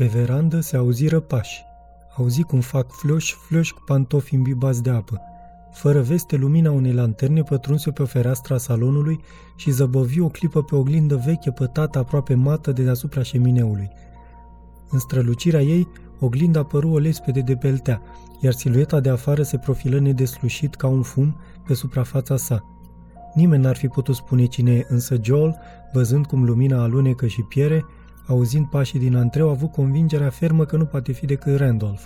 Pe verandă se auziră pași. Auzi cum fac floși, floși cu pantofi imbibați de apă. Fără veste, lumina unei lanterne pătrunse pe fereastra salonului și zăbovi o clipă pe oglindă veche pătată aproape mată de deasupra șemineului. În strălucirea ei, oglinda păru o lespede de peltea, iar silueta de afară se profilă nedeslușit ca un fum pe suprafața sa. Nimeni n-ar fi putut spune cine e, însă Joel, văzând cum lumina alunecă și piere, auzind pașii din antreu, a avut convingerea fermă că nu poate fi decât Randolph.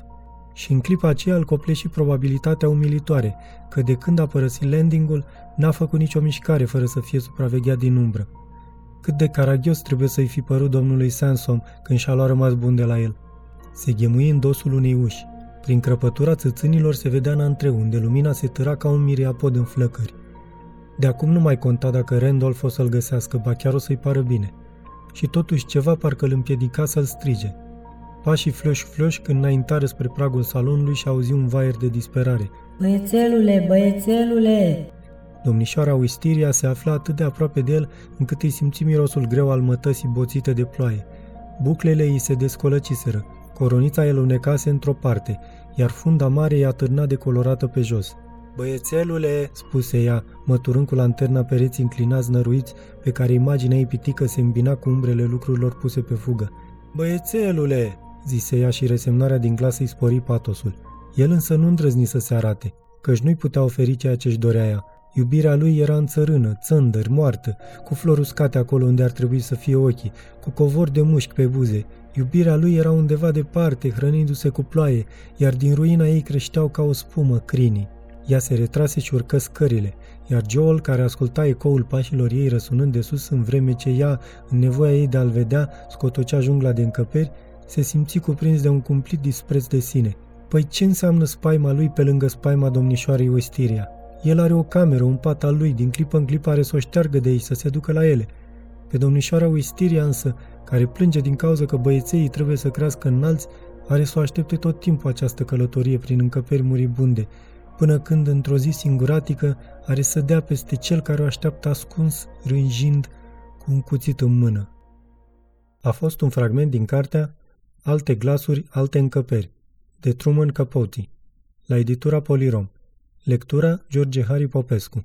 Și în clipa aceea îl copleș și probabilitatea umilitoare, că de când a părăsit landingul, n-a făcut nicio mișcare fără să fie supravegheat din umbră. Cât de caragios trebuie să-i fi părut domnului Sansom când și-a luat rămas bun de la el. Se ghemui în dosul unei uși. Prin crăpătura țâțânilor se vedea în antreu, unde lumina se târa ca un miriapod în flăcări. De acum nu mai conta dacă Randolph o să-l găsească, ba chiar o să-i pară bine. Și totuși ceva parcă îl împiedica să-l strige. Pașii floși-floși când înaintară spre pragul salonului și auzi un vaier de disperare. Băiețelule, băiețelule! Domnișoara Wistiria se afla atât de aproape de el încât îi simți mirosul greu al mătăsii boțite de ploaie. Buclele îi se descolăciseră, coronița îl unecase într-o parte, iar funda mare i-a târnat de colorată pe jos. Băiețelule, spuse ea, măturând cu lanterna pereții înclinați năruiți, pe care imaginea ei pitică se îmbina cu umbrele lucrurilor puse pe fugă. Băiețelule, zise ea și resemnarea din glas îi spori patosul. El însă nu îndrăzni să se arate, căci nu-i putea oferi ceea ce-și dorea ea. Iubirea lui era în țărână, țândări, moartă, cu flori uscate acolo unde ar trebui să fie ochii, cu covor de mușchi pe buze. Iubirea lui era undeva departe, hrănindu-se cu ploaie, iar din ruina ei creșteau ca o spumă crinii. Ea se retrase și urcă scările, iar Joel, care asculta ecoul pașilor ei răsunând de sus în vreme ce ea, în nevoia ei de a-l vedea, scotocea jungla de încăperi, se simți cuprins de un cumplit dispreț de sine. Păi ce înseamnă spaima lui pe lângă spaima domnișoarei Ostiria? El are o cameră, un pat al lui, din clipă în clipă are să o șteargă de aici, să se ducă la ele. Pe domnișoara Wistiria însă, care plânge din cauza că băieței trebuie să crească înalți, are să o aștepte tot timpul această călătorie prin încăperi muribunde, până când, într-o zi singuratică, are să dea peste cel care o așteaptă ascuns, rânjind, cu un cuțit în mână. A fost un fragment din cartea Alte glasuri, alte încăperi, de Truman Capote, la editura Polirom. Lectura George Harry Popescu